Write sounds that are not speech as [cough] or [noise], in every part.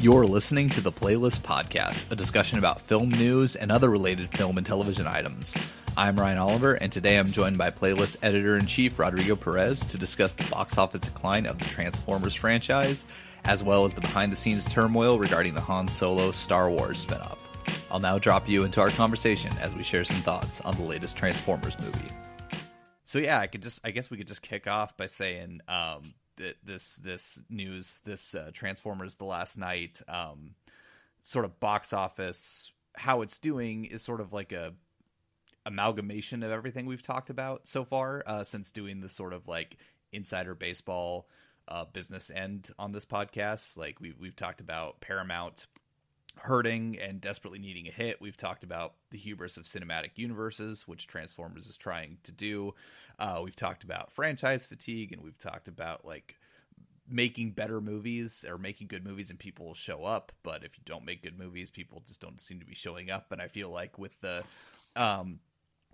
You're listening to the Playlist Podcast, a discussion about film news and other related film and television items. I'm Ryan Oliver, and today I'm joined by Playlist Editor in Chief Rodrigo Perez to discuss the box office decline of the Transformers franchise, as well as the behind the scenes turmoil regarding the Han Solo Star Wars spinoff. I'll now drop you into our conversation as we share some thoughts on the latest Transformers movie. So yeah, I could just I guess we could just kick off by saying um, this this news this uh, Transformers the Last Knight um, sort of box office how it's doing is sort of like a amalgamation of everything we've talked about so far uh, since doing the sort of like insider baseball uh, business end on this podcast. Like we we've talked about Paramount hurting and desperately needing a hit. We've talked about the hubris of cinematic universes, which Transformers is trying to do. Uh, we've talked about franchise fatigue, and we've talked about like making better movies or making good movies and people will show up but if you don't make good movies people just don't seem to be showing up and i feel like with the um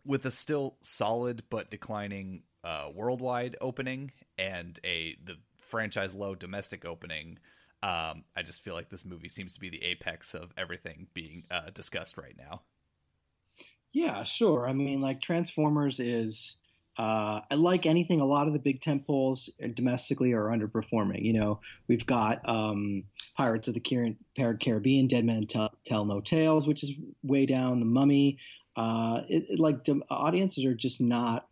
with a still solid but declining uh worldwide opening and a the franchise low domestic opening um, I just feel like this movie seems to be the apex of everything being uh, discussed right now. Yeah, sure. I mean, like Transformers is, uh, like anything, a lot of the big tentpoles domestically are underperforming. You know, we've got um, Pirates of the Caribbean, Dead Men Tell, Tell No Tales, which is way down. The Mummy. Uh, it, it, like audiences are just not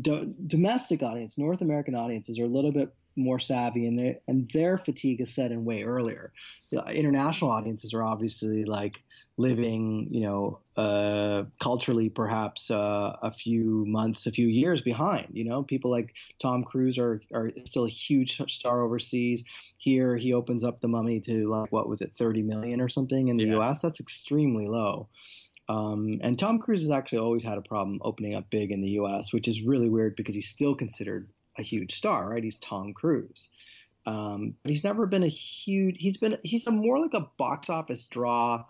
do, domestic audience, North American audiences are a little bit more savvy and their and their fatigue is set in way earlier. The international audiences are obviously like living, you know, uh, culturally perhaps uh, a few months, a few years behind. You know, people like Tom Cruise are are still a huge star overseas. Here, he opens up the Mummy to like what was it, thirty million or something in the yeah. U.S. That's extremely low. Um, and Tom Cruise has actually always had a problem opening up big in the U.S., which is really weird because he's still considered a huge star, right? He's Tom Cruise. Um, but he's never been a huge. He's been he's a more like a box office draw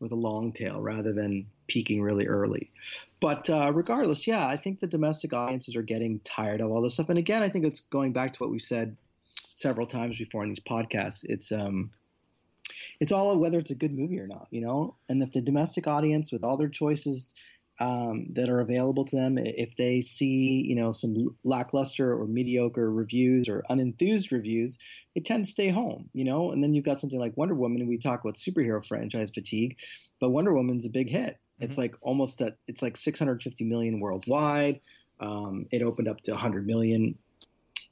with a long tail rather than peaking really early. But uh, regardless, yeah, I think the domestic audiences are getting tired of all this stuff. And again, I think it's going back to what we've said several times before in these podcasts. It's um, it's all whether it's a good movie or not, you know. And if the domestic audience, with all their choices um, that are available to them. If they see, you know, some lackluster or mediocre reviews or unenthused reviews, they tend to stay home, you know. And then you've got something like Wonder Woman, and we talk about superhero franchise fatigue, but Wonder Woman's a big hit. Mm-hmm. It's like almost at it's like 650 million worldwide. Um, it opened up to 100 million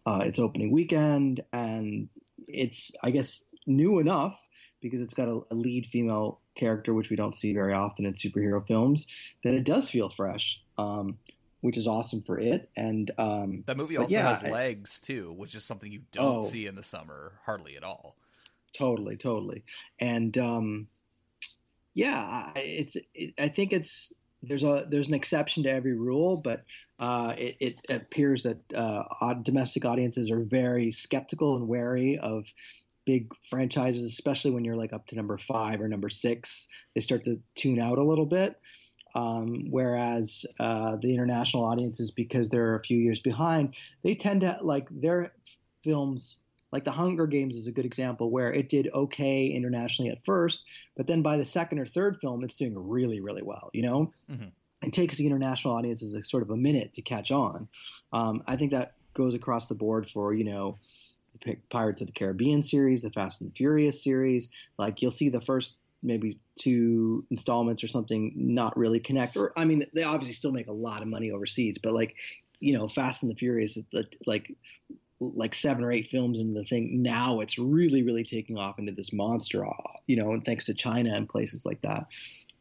uh, its opening weekend, and it's I guess new enough because it's got a, a lead female character, which we don't see very often in superhero films, that it does feel fresh. Um, which is awesome for it. And um, that movie also yeah, has legs too, which is something you don't oh, see in the summer hardly at all. Totally, totally. And um, yeah, it's. It, I think it's there's a there's an exception to every rule, but uh, it, it, appears that uh, domestic audiences are very skeptical and wary of big franchises, especially when you're like up to number five or number six, they start to tune out a little bit. Um, whereas uh, the international audiences, because they're a few years behind, they tend to like their films. Like The Hunger Games is a good example where it did okay internationally at first, but then by the second or third film, it's doing really, really well. You know, mm-hmm. it takes the international audiences a sort of a minute to catch on. Um, I think that goes across the board for you know Pirates of the Caribbean series, the Fast and Furious series. Like you'll see the first maybe two installments or something not really connect. Or I mean, they obviously still make a lot of money overseas, but like you know, Fast and the Furious, like like seven or eight films into the thing. Now it's really, really taking off into this monster, uh, you know, and thanks to China and places like that.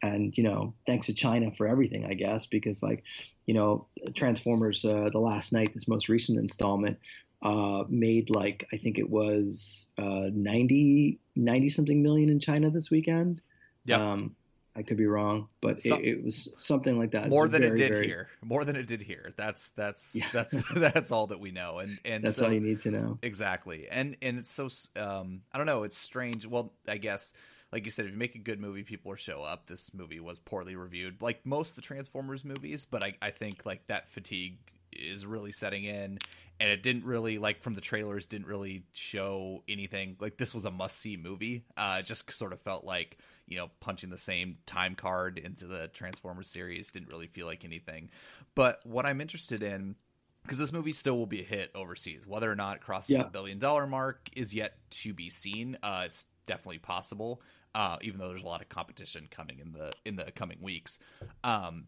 And, you know, thanks to China for everything, I guess, because like, you know, Transformers, uh, the Last Knight, this most recent installment, uh, made like I think it was uh, 90, 90 something million in China this weekend. Yeah. Um, I could be wrong, but it, it, was something like that. More than very, it did very... here. More than it did here. That's that's yeah. [laughs] that's [laughs] that's all that we know, and and that's so, all you need to know. Exactly, and and it's so um, I don't know. It's strange. Well, I guess like you said, if you make a good movie, people will show up. This movie was poorly reviewed, like most of the Transformers movies, but I I think like that fatigue is really setting in and it didn't really like from the trailers didn't really show anything. Like this was a must see movie. Uh just sort of felt like you know punching the same time card into the transformers series didn't really feel like anything. But what i'm interested in because this movie still will be a hit overseas whether or not it crosses yeah. the billion dollar mark is yet to be seen. Uh it's definitely possible uh even though there's a lot of competition coming in the in the coming weeks. Um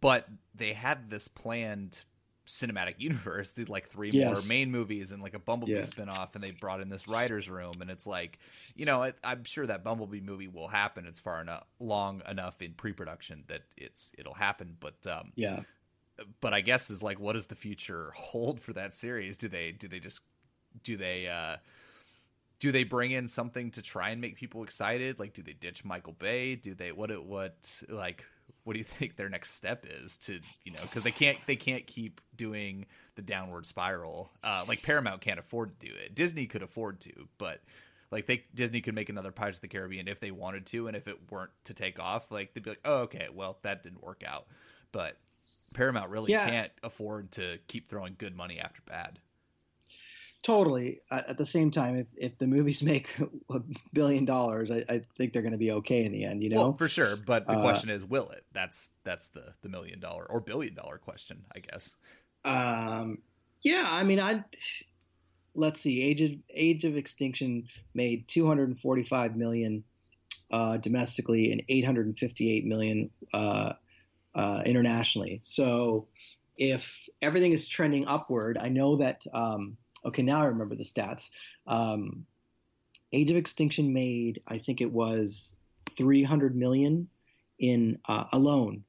but they had this planned cinematic universe did [laughs] like three yes. more main movies and like a bumblebee yeah. spinoff and they brought in this writers room and it's like you know I, am sure that bumblebee movie will happen. It's far enough long enough in pre-production that it's it'll happen but um yeah. but i guess is like what does the future [laughs] hold for that series? Do they do they just do they uh do they bring in something to try and make people excited? Like do they ditch michael bay? Do they what it what like what do you [laughs] think their next step is to you know because they can't they can't keep doing the downward spiral. Uh, like paramount can't afford to do it. Disney could afford to but like they disney could make another pirates of the caribbean if they wanted to and if it weren't to take off like they'd be like oh okay well that didn't work out. But paramount really yeah. can't afford to keep throwing good money after bad Totally. At the same time, if, if the movies [laughs] make a billion dollars, I, I think they're going to be okay in the end. You know, well, for sure. But the uh, question is, will it? That's that's the the million dollar or billion dollar question, I guess. Um. Yeah. I mean, I. Let's see. Age of Age of Extinction made 245 million uh, domestically and 858 million uh, uh, internationally. So, if everything is trending upward, I know that. Um, Okay, now I remember the stats. Um, Age of Extinction made, I think it was 300 million in uh, alone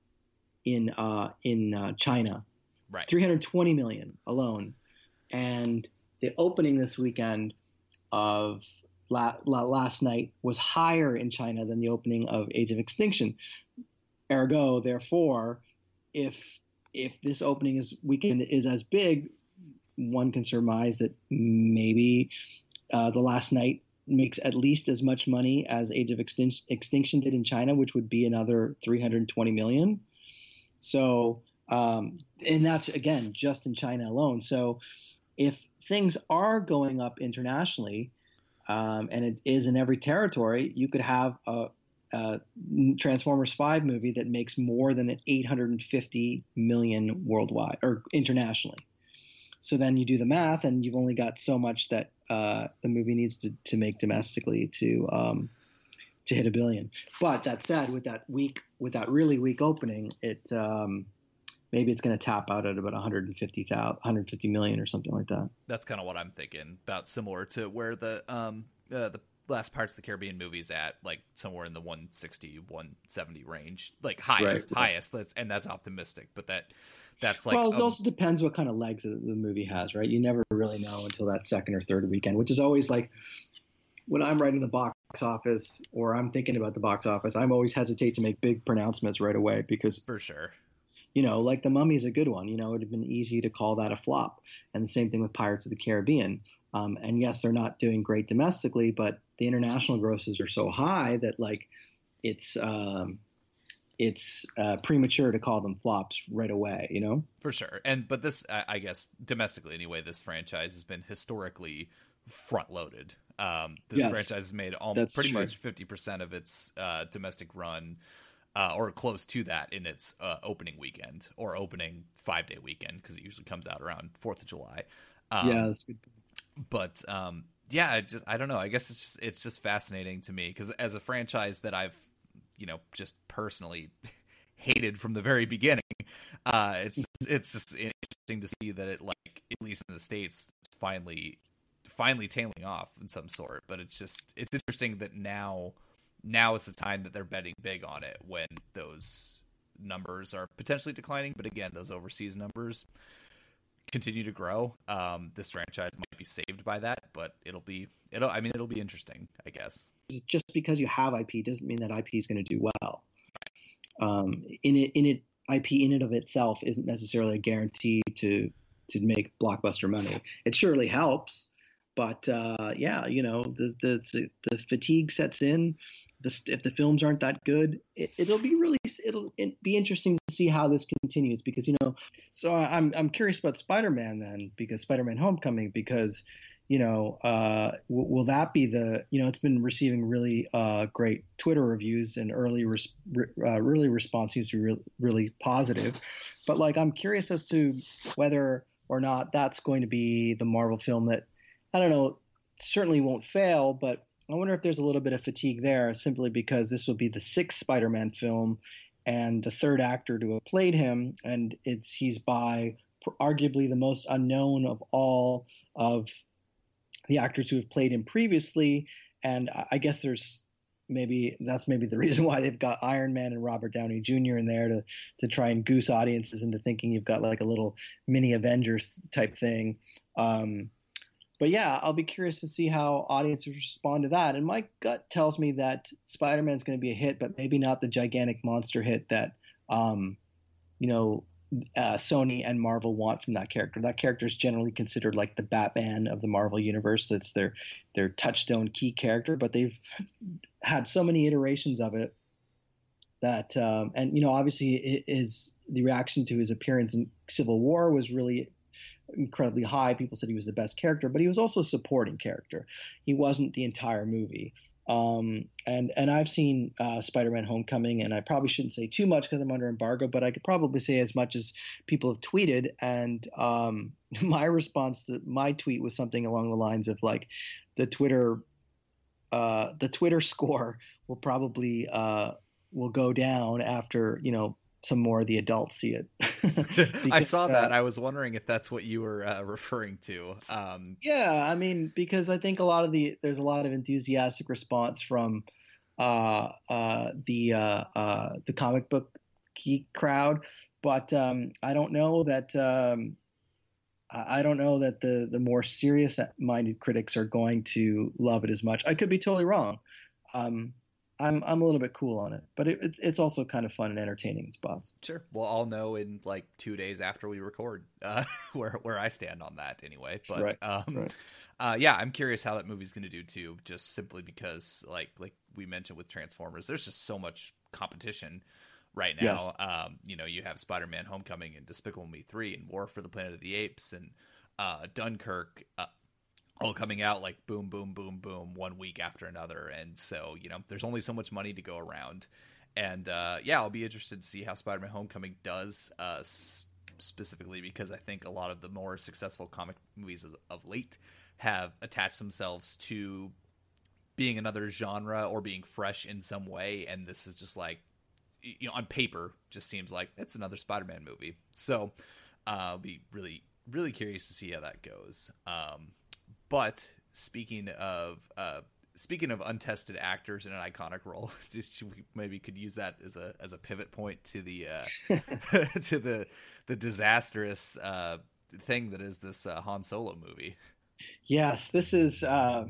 in uh, in uh, China. Right. 320 million alone, and the opening this weekend of la- la- Last Knight was higher in China than the opening of Age of Extinction. Ergo, therefore, if if this opening is weekend is as big, one can surmise that maybe uh, the Last Knight makes at least as much money as Age of Extin- Extinction did in China, which would be another 320 million. So, um, and that's again just in China alone. So, if things are going up internationally, um, and it is in every territory, you could have a, a, Transformers 5 movie that makes more than 850 million worldwide or internationally. So then you do the math, and you've only got so much that uh, the movie needs to, to make domestically to um, to hit a billion. But that said, with that weak, with that really weak opening, it um, maybe it's going to tap out at about 150, 150 million or something like that. That's kind of what I'm thinking. About similar to where the um, uh, the last Pirates of the Caribbean movies at, like somewhere in the 160, 170 range, like highest, right. highest. That's and that's optimistic, but that that's like well, it um, also depends what kind of legs the movie has, right? You never really know until that second or third weekend, which is always like when I'm writing the box office or I'm thinking about the box office, I'm always hesitate to make big pronouncements right away because for sure. You know, like the Mummy is a good one. You know, it would have been easy to call that a flop, and the same thing with Pirates of the Caribbean. Um, and yes, they're not doing great domestically, but the international grosses are so high that like it's um, it's uh, premature to call them flops right away, you know? For sure. And but this, I guess, domestically anyway, this franchise has been historically front loaded. Um, this yes, franchise has made almost pretty true. much fifty percent of its uh, domestic run, uh, or close to that, in its uh, opening weekend or opening five day weekend because it usually comes out around Fourth of July. Um, yeah, that's good. But um, yeah, just I don't know. I guess it's just, it's just fascinating to me because as a franchise that I've you know just personally [laughs] hated from the very beginning. Uh, it's it's just interesting to see that it like at least in the states finally finally tailing off in some sort. But it's just it's interesting that now now is the time that they're betting big on it when those numbers are potentially declining. But again, those overseas numbers continue to grow. Um, this franchise might be saved by that, but it'll be it'll I mean it'll be interesting, I guess just because you have IP doesn't mean that IP is going to do well. Um, in it, in it, IP in and of itself isn't necessarily a guarantee to to make blockbuster money. It surely helps, but uh, yeah, you know, the, the the fatigue sets in. The, if the films aren't that good, it, will be really it'll be interesting to see how this continues because you know. So I'm I'm curious about Spider-Man then because Spider-Man Homecoming because you know uh, w- will that be the you know it's been receiving really uh, great Twitter reviews and early res- re- uh, response seems to be re- really positive, but like I'm curious as to whether or not that's going to be the Marvel film that I don't know certainly won't fail, but I wonder if there's a little bit of fatigue there simply because this will be the sixth Spider-Man film and the third actor to have played him, and it's he's by arguably the most unknown of all of the actors who have played him previously. And I guess there's maybe that's maybe the [laughs] reason why they've got Iron Man and Robert Downey Jr. in there to to try and goose audiences into thinking you've got like a little mini Avengers type thing. Um, but yeah, I'll be curious to see how audiences respond to that. And my gut tells me that Spider Man is going to be a hit, but maybe not the gigantic monster hit that, um, you know, uh, Sony and Marvel want from that character. That character is generally considered like the Batman of the Marvel universe. That's their their touchstone key character, but they've [laughs] had so many iterations of it that, um, and you know, obviously, it is the reaction to his appearance in Civil War was really incredibly high. People said he was the best character, but he was also a supporting character. He wasn't the entire movie. Um, and and I've seen uh, Spider-Man: Homecoming, and I probably shouldn't say too much because I'm under embargo, but I could probably say as much as people have tweeted. And um, [laughs] my response to my tweet was something along the lines of like, the Twitter, uh, the Twitter [laughs] score will probably uh, will go down after you know some more of the adults see it. [laughs] [laughs] because, I saw that. Uh, I was wondering if that's what you were uh, referring to. Um, yeah, I mean, because I think a lot of the there's a lot of enthusiastic response from uh, uh the uh, uh, the comic book key crowd, but um, I don't know that. Um, I don't know that the the more serious minded critics are going to love it as much. I could be totally wrong. Um, I'm I'm a little bit cool on it, but it, it's it's also kind of fun and entertaining in spots. Sure, we'll all know in like two days after we record uh, [laughs] where where I stand on that anyway. But right, um, right. Uh, yeah, I'm curious how that movie's going to do too. Just simply because, like like we mentioned with Transformers, there's just so much competition right now. Yes. Um, you know, you have Spider-Man: Homecoming and Despicable Me three and War for the Planet of the Apes and uh, Dunkirk. Uh, all coming out like boom, boom, boom, boom, one week after another. And so, you know, there's only so much money to go around. And uh, yeah, I'll be interested to see how Spider Man Homecoming does, uh, s- specifically because I think a lot of the more successful comic movies of, of late have attached themselves to being another genre or being fresh in some way. And this is just like, you know, on paper, just seems like it's another Spider Man movie. So uh, I'll be really, really curious to see how that goes. Um, but speaking of uh, speaking of untested actors in an iconic role, [laughs] just we maybe could use that as a as a pivot point to the uh, [laughs] [laughs] to the the disastrous uh, thing that is this uh, Han Solo movie. Yes, this is uh,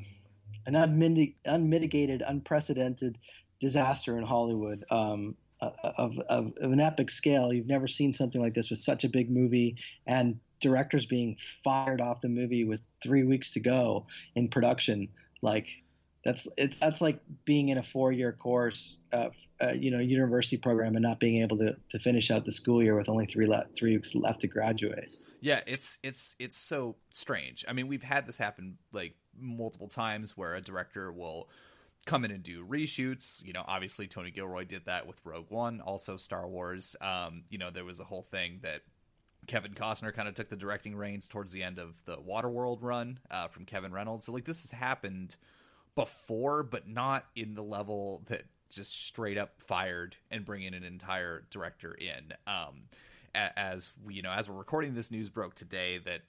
an unmitigated, unprecedented disaster in Hollywood. Um, of, of, of, an epic scale. You've never seen something like this with such a big movie and directors being fired off the movie with three weeks to go in production. Like that's it, that's like being in a four year course, uh, uh, you know, university program and not being able to, to finish out the school year with only three le- three weeks left to graduate. Yeah, it's it's it's so strange. I mean, we've had this happen like multiple times where a director will come in and do reshoots. You know, obviously Tony Gilroy did that with Rogue One, also Star Wars. Um, you know, there was a whole thing that Kevin Costner kind of took the directing reins towards the end of the Waterworld run uh, from Kevin Reynolds. So like this has happened before, but not in the level that just straight up fired and bringing an entire director in. Um, as we, you know, as we're recording this news broke today that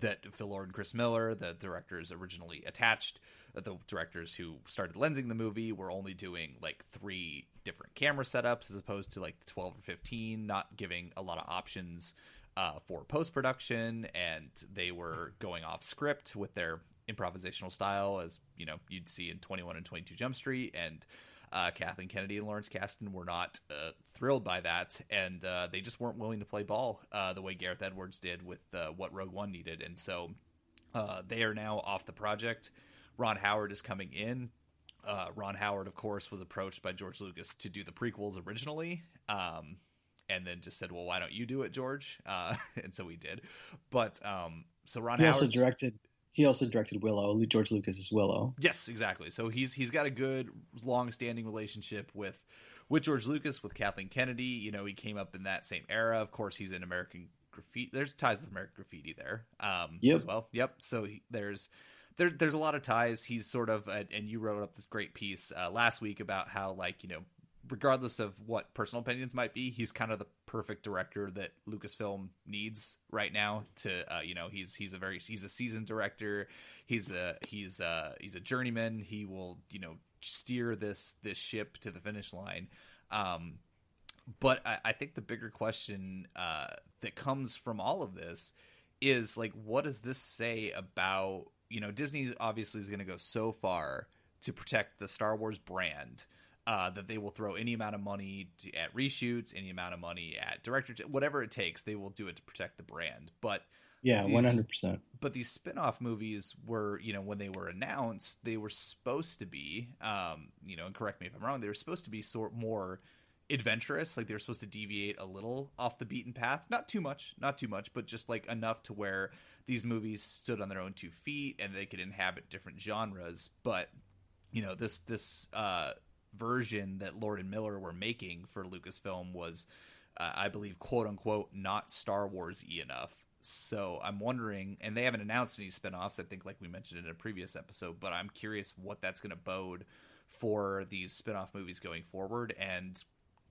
that Phil Lord and Chris Miller, the directors originally attached, uh, the directors who started lensing the movie, were only doing like three different camera setups as opposed to like 12 or 15, not giving a lot of options uh, for post production, and they were going off script with their improvisational style, as you know you'd see in 21 and 22 Jump Street, and uh, Kathleen Kennedy and Lawrence Kasdan were not uh, thrilled by that, and uh, they just weren't willing to play ball uh, the way Gareth Edwards did with uh, what Rogue One needed, and so uh, they are now off the project. Ron Howard is coming in. Ron Howard, of course, was approached by George Lucas to do the prequels originally, um, and then just said, "Well, why don't you do it, George?" Uh, [laughs] and so we did. But um, so Ron he Howard also directed. He also directed Willow, George Lucas's Willow. Yes, exactly. So he's he's got a good, long-standing relationship with with George Lucas, with Kathleen Kennedy. You know, he came up in that same era. Of course, he's in American Graffiti. There's ties with American Graffiti there um, Yep. as well. Yep. So he, there's there, there's a lot of ties. He's sort of, uh, and you wrote up this great piece uh, last week about how, like, you know, regardless of what personal opinions might be, he's kind of the perfect director that Lucasfilm needs right now. To, uh, you know, he's he's a very he's a seasoned director. He's a he's a he's a journeyman. He will, you know, steer this this ship to the finish line. Um, but I, I think the bigger question uh, that comes from all of this is like, what does this say about you know Disney? Obviously, is going to go so far to protect the Star Wars brand uh, that they will throw any amount of money to, at reshoots, any amount of money at director, whatever it takes. They will do it to protect the brand. But Yeah, one hundred percent. but these spin-off movies were you know when they were announced they were supposed to be um you know and correct me if i'm wrong they were supposed to be sort more adventurous like they were supposed to deviate a little off the beaten path not too much not too much but just like enough to where these movies stood on their own two feet and they could inhabit different genres but you know this this uh version that lord and miller were making for lucasfilm was uh, i believe quote unquote not star wars enough so i'm wondering and they haven't announced any spin-offs i think like we mentioned in a previous episode but i'm curious what that's going to bode for these spin-off movies going forward and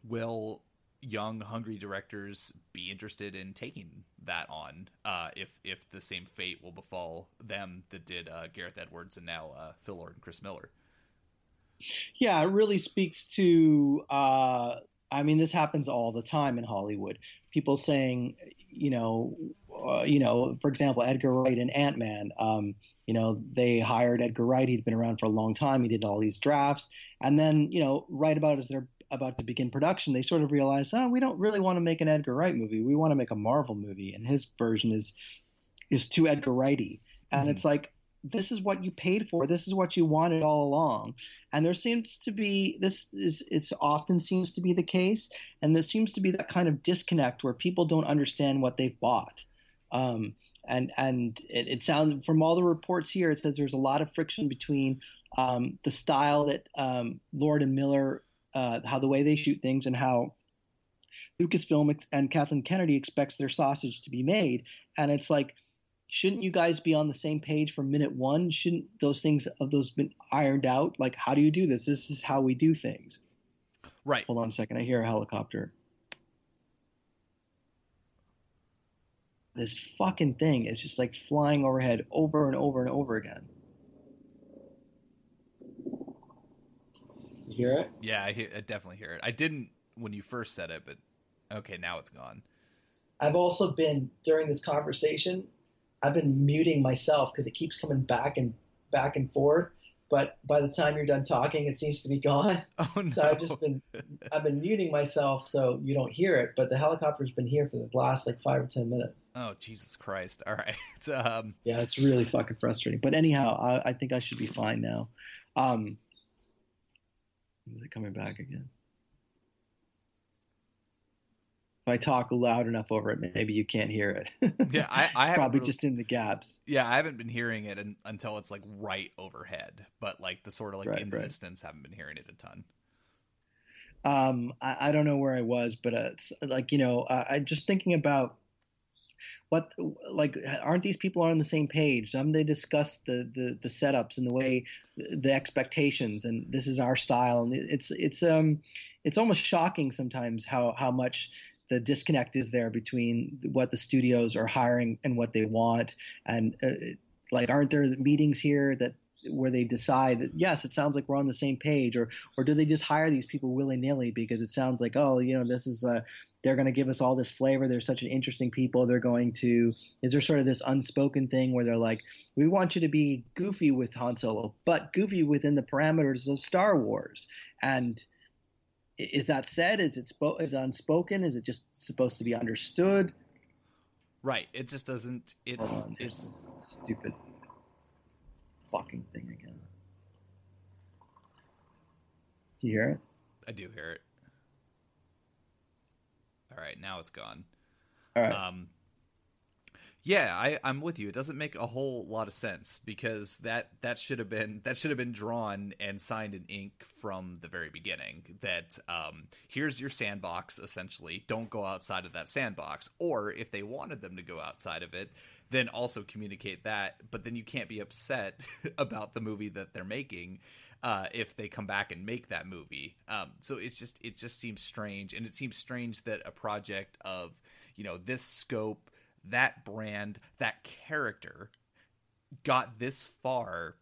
will young hungry directors be interested in taking that on uh, if if the same fate will befall them that did uh, Gareth Edwards and now uh, Phil Lord and Chris Miller. Yeah, it really speaks to. Uh, I mean, this happens all the time in Hollywood. People saying, you know, uh, you know, for example, Edgar Wright and Ant Man. Um, you know, they hired Edgar Wright. He'd been around for a long time. He did all these drafts, and then, you know, right about as they're about to begin production, they sort of realized, oh, we don't really want to make an Edgar Wright movie. We want to make a Marvel movie, and his version is is too Edgar Wrighty, and Mhm. it's like this is what you paid for. This is what you wanted all along. And there seems to be this is it's often seems to be the case, and there seems to be that kind of disconnect where people don't understand what they've bought. Um, and and it, it sounds from all the reports here, it says there's a lot of friction between um, the style that um, Lord and Miller, uh, how the way they shoot things, and how Lucasfilm and Kathleen Kennedy expects their sausage to be made. And it's like, shouldn't you guys be on the same page from minute one? Shouldn't those things of those been ironed out? Like, how do you do this? This is how we do things. Right. Hold on a second. I hear a helicopter. This fucking thing is just like flying overhead over and over and over again. You hear it? Yeah, I, hear, I definitely hear it. I didn't when you first said it, but okay, now it's gone. I've also been during this conversation, I've been muting myself because it keeps coming back and back and forth. But by the time you're done talking, it seems to be gone. [laughs] Oh no! So I've just been I've been muting myself so you don't hear it. But the helicopter's been here for the last like five or ten minutes. Oh Jesus Christ! All right. [laughs] Um, Yeah, it's really fucking frustrating. But anyhow, I, I think I should be fine now. Um, is it coming back again? If I talk loud enough over it, maybe you can't hear it. [laughs] yeah, I, I probably really- just in the gaps. Yeah, I haven't been hearing it un- until it's like right overhead, but like the sort of like Right, in the right. distance, haven't been hearing it a ton. um, I, I don't know where I was, but uh, it's like you know, uh, I'm just thinking about what like aren't these people on the same page? Some they discuss the, the the setups and the way the expectations, and this is our style, and it's it's um it's almost shocking sometimes how how much the disconnect is there between what the studios are hiring and what they want, and uh, like aren't there meetings here that where they decide that yes, it sounds like we're on the same page, or or do they just hire these people willy nilly because it sounds like oh you know this is uh they're going to give us all this flavor. They're such an interesting people. They're going to is there sort of this unspoken thing where they're like we want you to be goofy with Han Solo, but goofy within the parameters of Star Wars and. Is that said? Is it spo- is unspoken? Is it just supposed to be understood? Right. It just doesn't. It's on, it's stupid fucking thing again. Do you hear it? I do hear it. All right, now it's gone. All right. Um, yeah, I, I'm with you. It doesn't make a whole lot of sense because that that should have been that should have been drawn and signed in ink from the very beginning. That um, here's your sandbox. Essentially, don't go outside of that sandbox. Or if they wanted them to go outside of it, then also communicate that. But then you can't be upset [laughs] about the movie that they're making uh, if they come back and make that movie. Um, so it's just it just seems strange, and it seems strange that a project of you know this scope that brand, that character got this far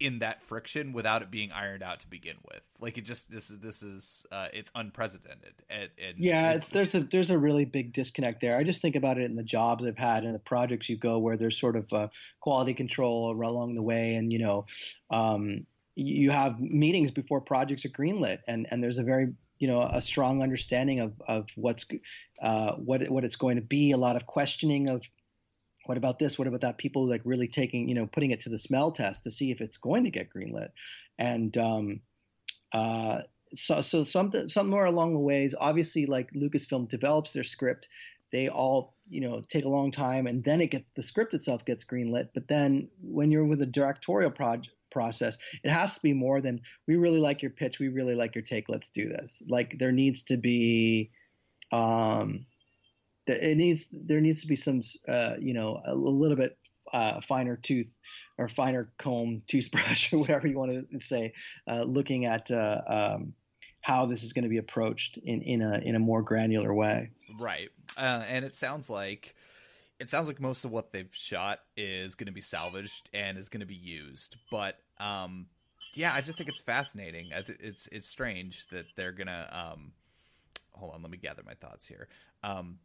in that friction without it being ironed out to begin with. Like it just this is this is uh, it's unprecedented. And, and yeah, it's, it's, there's a there's a really big disconnect there. I just think about it in the jobs I've had and the projects you go where there's sort of uh, quality control along the way, and you know, um, you have meetings before projects are greenlit, and and there's a very you know a strong understanding of of what's uh, what what it's going to be. A lot of questioning of what about this? What about that? People like really taking you know putting it to the smell test to see if it's going to get greenlit, and um, uh, so so something somewhere along the ways. Obviously, like Lucasfilm develops their script, they all you know take a long time, and then it gets the script itself gets greenlit. But then when you're with a directorial project process. It has to be more than we really like your pitch, we really like your take. Let's do this. Like there needs to be, um, it needs there needs to be some uh, you know a, little bit uh, finer tooth or finer comb [laughs] toothbrush or whatever you want to say, uh, looking at uh, um, how this is going to be approached in in a in a more granular way. Right, uh, and it sounds like it sounds like most of what they've shot is going to be salvaged and is going to be used. But um, yeah, I just think it's fascinating. It's it's strange that they're gonna. Um, hold on, let me gather my thoughts here. Um,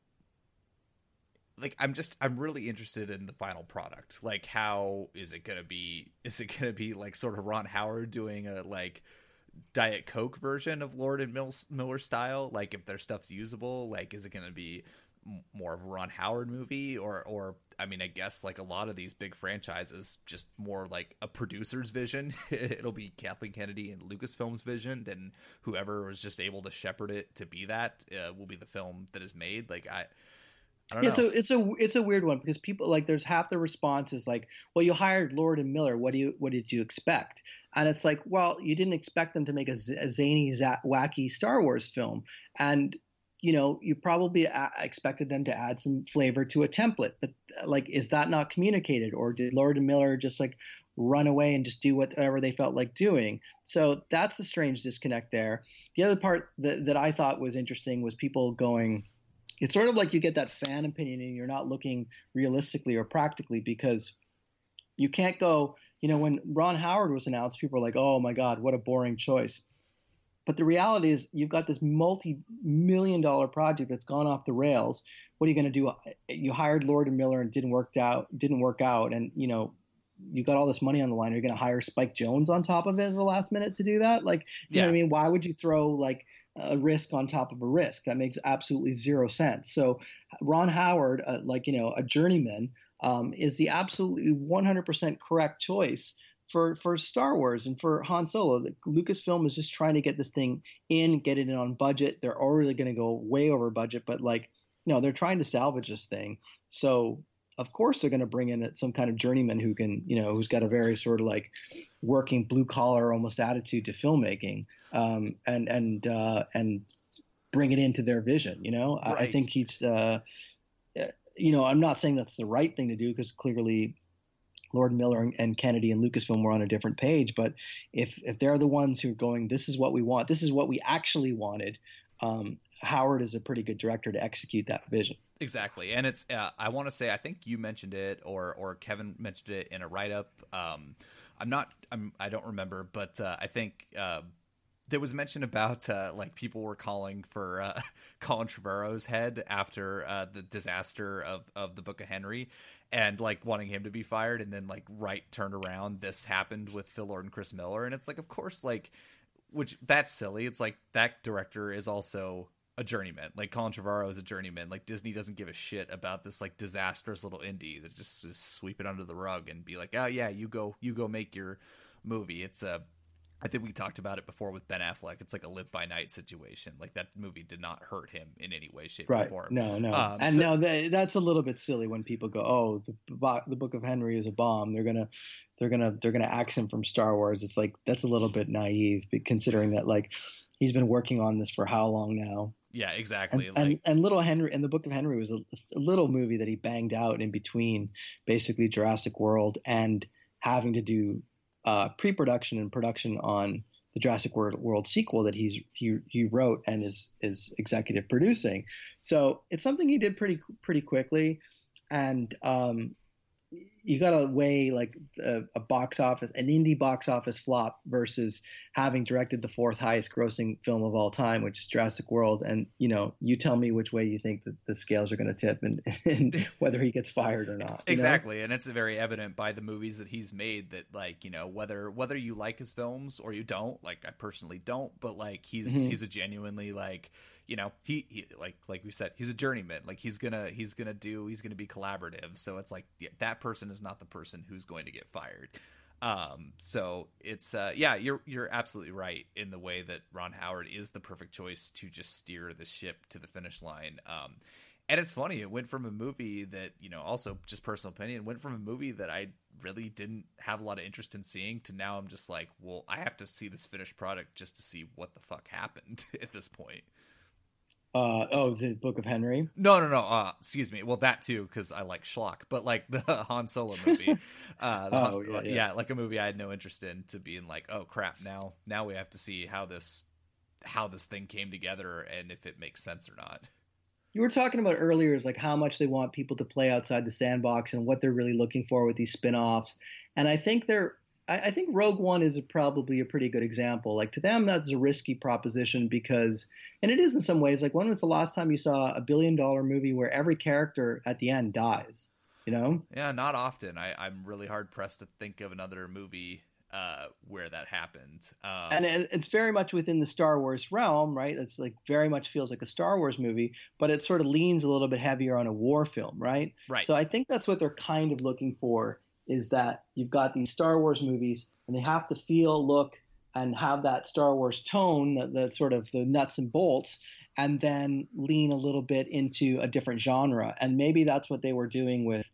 like I'm just I'm really interested in the final product. Like how is it gonna be? [laughs] Is it gonna be like sort of Ron Howard doing a like Diet Coke version of Lord and Miller style? Like if their stuff's usable, like is it gonna be more of a Ron Howard movie or or I mean I guess like a lot of these big franchises just more like a producer's vision [laughs] it'll be Kathleen Kennedy and Lucasfilm's vision and whoever was just able to shepherd it to be that uh, will be the film that is made like I I it's a it's a it's a weird one because people like there's half the response is like, well, you hired Lord and Miller. What do you what did you expect? And it's like, well, you didn't expect them to make a, a zany, wacky Star Wars film, and you know, you probably a- expected them to add some flavor to a template, but uh, like, is that not communicated, or did Lord and Miller just like run away and just do whatever they felt like doing? So that's the strange disconnect there. The other part that, that I thought was interesting was people going. It's sort of like you get that fan opinion and you're not looking realistically or practically because you can't go. You know, when Ron Howard was announced, people were like, "Oh my God, what a boring choice." But the reality is, you've got this multi-million dollar project that's gone off the rails. What are you going to do? You hired Lord and Miller and didn't work out. Didn't work out, and you know you got all this money on the line. Are you going to hire Spike Jonze on top of it at the last minute to do that? Like, you yeah. know what I mean? Why would you throw like a risk on top of a risk? That makes absolutely zero sense. So Ron Howard, uh, like you know, a journeyman, um, is the absolutely 100% correct choice for for Star Wars and for Han Solo. Lucasfilm is just trying to get this thing in, get it in on budget. They're already going to go way over budget, but like, you know, they're trying to salvage this thing. So of course they're going to bring in some kind of journeyman who can, you know, who's got a very sort of like working blue collar almost attitude to filmmaking, um, and and uh, and bring it into their vision. You know, right. I, I, think he's. Uh, you know, I'm not saying that's the right thing to do because clearly Lord Miller and Kennedy and Lucasfilm were on a different page. But if if they're the ones who are going, this is what we want, this is what we actually wanted. Um, Howard is a pretty good director to execute that vision. Exactly, and it's uh, I want to say I think you mentioned it or or Kevin mentioned it in a write up. Um, I'm not I'm I don't remember, but uh, I think. Uh, there was mention about uh, like people were calling for uh, [laughs] Colin Trevorrow's head after uh, the disaster of, of the Book of Henry, and like wanting him to be fired and then like right turned around this happened with phil lord and chris miller and it's like of course like which that's silly. It's like that director is also a journeyman. Like colin trevorrow is a journeyman. Like disney doesn't give a shit about this like disastrous little indie that just, just sweep it under the rug and be like oh yeah you go you go make your movie. It's a I think we talked about it before with Ben Affleck. It's like a live by night situation. Like that movie did not hurt him in any way, shape, right. or form. No, no, um, and so, no, that, that's a little bit silly when people go, "Oh, the, the Book of Henry is a bomb." They're gonna, they're gonna, they're gonna axe him from Star Wars. It's like that's a little bit naive, considering that like he's been working on this for how long now? Yeah, exactly. And, like, and, and, Little Henry and the Book of Henry was a, a little movie that he banged out in between, basically Jurassic World and having to do uh, pre-production and production on the Jurassic World, World sequel that he's he he wrote and is is executive producing. So it's something he did pretty pretty quickly, and um, you got to weigh like a, a, box office, an indie box office flop versus having directed the fourth highest grossing film of all time, which is Jurassic World. And you know, you tell me which way you think that the scales are going to tip and, [laughs] and, [laughs] whether he gets fired or not. Exactly, know? and it's very evident by the movies that he's made that like you know whether whether you like his films or you don't. Like I personally don't, but like he's mm-hmm. he's a genuinely like you know he, he like like we said he's a journeyman like he's gonna he's gonna do he's gonna be collaborative so it's like yeah, that person is not the person who's going to get fired. Um so it's uh yeah you're you're absolutely right in the way that ron howard is the perfect choice to just steer the ship to the finish line. Um and it's funny it went from a movie that you know also just personal opinion went from a movie that i really didn't have a lot of interest in seeing to now i'm just like well i have to see this finished product just to see what the fuck happened [laughs] at this point uh, oh, the Book of Henry. No, no, no. Uh, excuse me. Well, that too, because I like schlock. But like the [laughs] Han Solo movie. [laughs] Uh, oh, Han, yeah, yeah. yeah, like a movie I had no interest in. To being like, oh crap, now now we have to see how this how this thing came together and if it makes sense or not. You were talking about earlier is like how much they want people to play outside the sandbox and what they're really looking for with these spin-offs. And I think they're I, I think Rogue One is a, probably a pretty good example. Like to them, that's a risky proposition because, and it is in some ways. Like when was the last time you saw a billion dollar movie where every character at the end dies? You know? Yeah, not often. I, I'm really hard pressed to think of another movie uh, where that happened. Um, and it, it's very much within the Star Wars realm, right? It's like very much feels like a Star Wars movie, but it sort of leans a little bit heavier on a war film, right? Right. So I think that's what they're kind of looking for is that you've got these Star Wars movies and they have to feel, look, and have that Star Wars tone, the, sort of the nuts and bolts, and then lean a little bit into a different genre. And maybe that's what they were doing with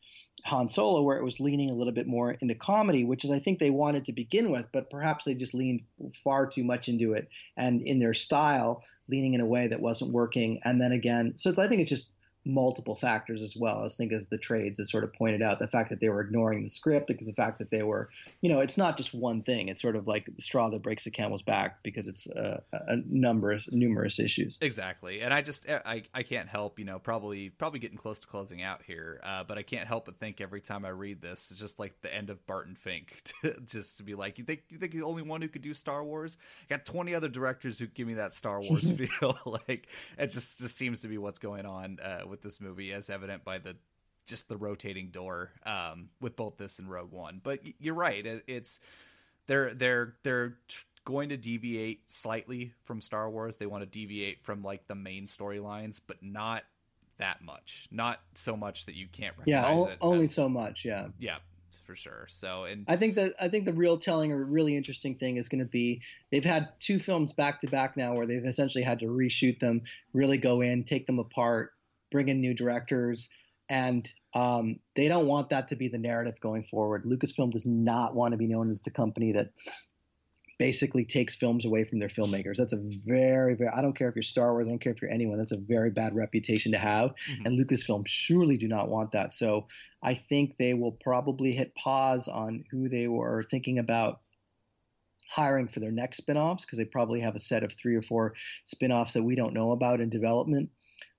Han Solo, where it was leaning a little bit more into comedy, which is I think they wanted to begin with, but perhaps they just leaned far too much into it and in their style, leaning in a way that wasn't working. And then again, so I think it's just multiple factors as well. I think as the trades has sort of pointed out, the fact that they were ignoring the script, because the fact that they were, you know, it's not just one thing. It's sort of like the straw that breaks the camel's back because it's a, a number of numerous issues. Exactly, and I just I I can't help you know probably probably getting close to closing out here, uh, but I can't help but think every time I read this, it's just like the end of Barton Fink, [laughs] to, just to be like, you think you think the only one who could do Star Wars? I got twenty other directors who give me that Star Wars [laughs] feel. [laughs] like it just just seems to be what's going on uh, with this movie, as evident by the just the rotating door um, with both this and Rogue One. But you're right; it's they're they're they're going to deviate slightly from Star Wars. They want to deviate from like the main storylines, but not that much. Not so much that you can't recognize yeah, it. only as, so much. Yeah, yeah, for sure. So, and I think that I think the real telling or really interesting thing is going to be they've had two films back to back now where they've essentially had to reshoot them, really go in, take them apart, bring in new directors, and um, they don't want that to be the narrative going forward. Lucasfilm does not want to be known as the company that basically takes films away from their filmmakers. That's a very, very, I don't care if you're Star Wars, I don't care if you're anyone, that's a very bad reputation to have. Mm-hmm. And Lucasfilm surely do not want that. So I think they will probably hit pause on who they were thinking about hiring for their next spin-offs because they probably have a set of three or four spin-offs that we don't know about in development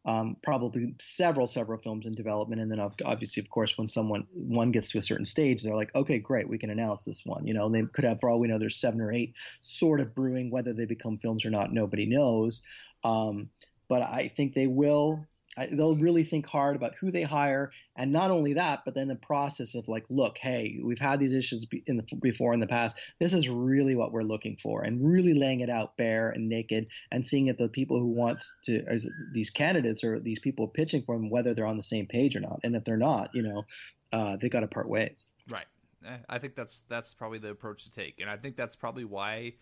um, probably several several films in development. And then obviously of course when someone one gets to a certain stage they're like okay great we can announce this one you know they could have for all we know there's seven or eight sort of brewing whether they become films or not nobody knows. Um, but i think they will they'll really think hard about who they hire, and not only that, but then the process of like, look, hey, we've had these issues in the, before in the past. This is really what we're looking for, and really laying it out bare and naked, and seeing if the people who wants to these candidates or these people pitching for them whether they're on the same page or not, and if they're not, you know, uh, they got to part ways. Right. eh, I think that's that's probably the approach to take, and I think that's probably why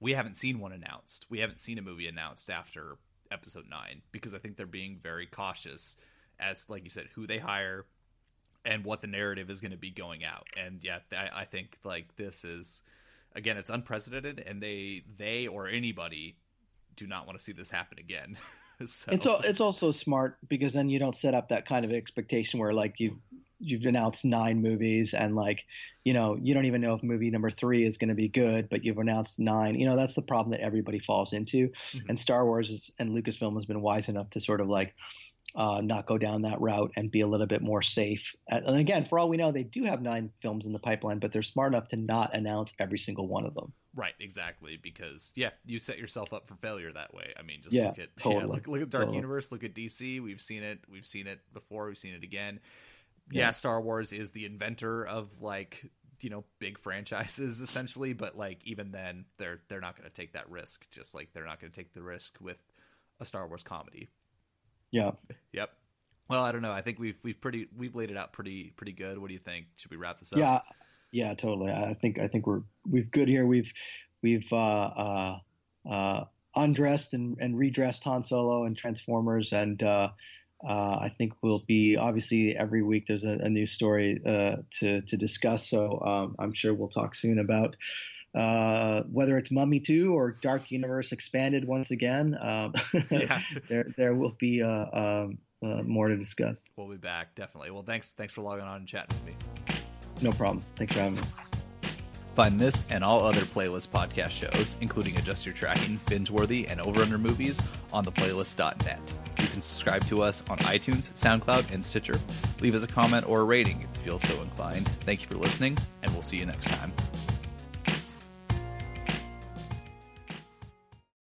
we haven't seen one announced. We haven't seen a movie announced after episode nine because I think they're being very cautious as, like you said, who they hire and what the narrative is going to be going out. And yeah, I, I think like this is again, it's unprecedented, and they they or anybody do not want to see this happen again. [laughs] so. It's it's also smart because then you don't set up that kind of expectation where like you you've announced nine movies and like you know you don't even know if movie number three is going to be good but you've announced nine you know that's the problem that everybody falls into mm-hmm. and star wars is, and lucasfilm has been wise enough to sort of like uh, not go down that route and be a little bit more safe. And again, for all we know, they do have nine films in the pipeline, but they're smart enough to not announce every single one of them. Right, exactly. Because yeah, you set yourself up for failure that way. I mean, just yeah, look at [laughs] totally. yeah, look, look at Dark totally. Universe, look at DC. We've seen it. We've seen it before. We've seen it again. Yeah, yeah Star Wars is the inventor of like you know big franchises [laughs] essentially, but like even then, they're they're not going to take that risk. Just like they're not going to take the risk with a Star Wars comedy. Yeah. Yep. Well, I don't know. I think we've we've pretty we've laid it out pretty pretty good. What do you think? Should we wrap this up? Yeah, yeah, totally. I think I think we're we've good here. We've we've uh, uh, uh, undressed and, and redressed Han Solo and Transformers, and uh, uh, I think we'll be obviously every week there's a, a new story uh, to to discuss. So um, I'm sure we'll talk soon about uh, whether it's Mummy 2 or Dark Universe Expanded once again, um, [laughs] yeah. there there will be uh, um, uh, more to discuss. We'll be back definitely. Well, thanks thanks for logging on and chatting with me. No problem. Thanks for having me. Find this and all other playlist podcast shows, including Adjust Your Tracking, Bingeworthy, and Over Under Movies, on theplaylist.net. You can subscribe to us on iTunes, SoundCloud, and Stitcher. Leave us a comment or a rating if you feel so inclined. Thank you for listening, and we'll see you next time.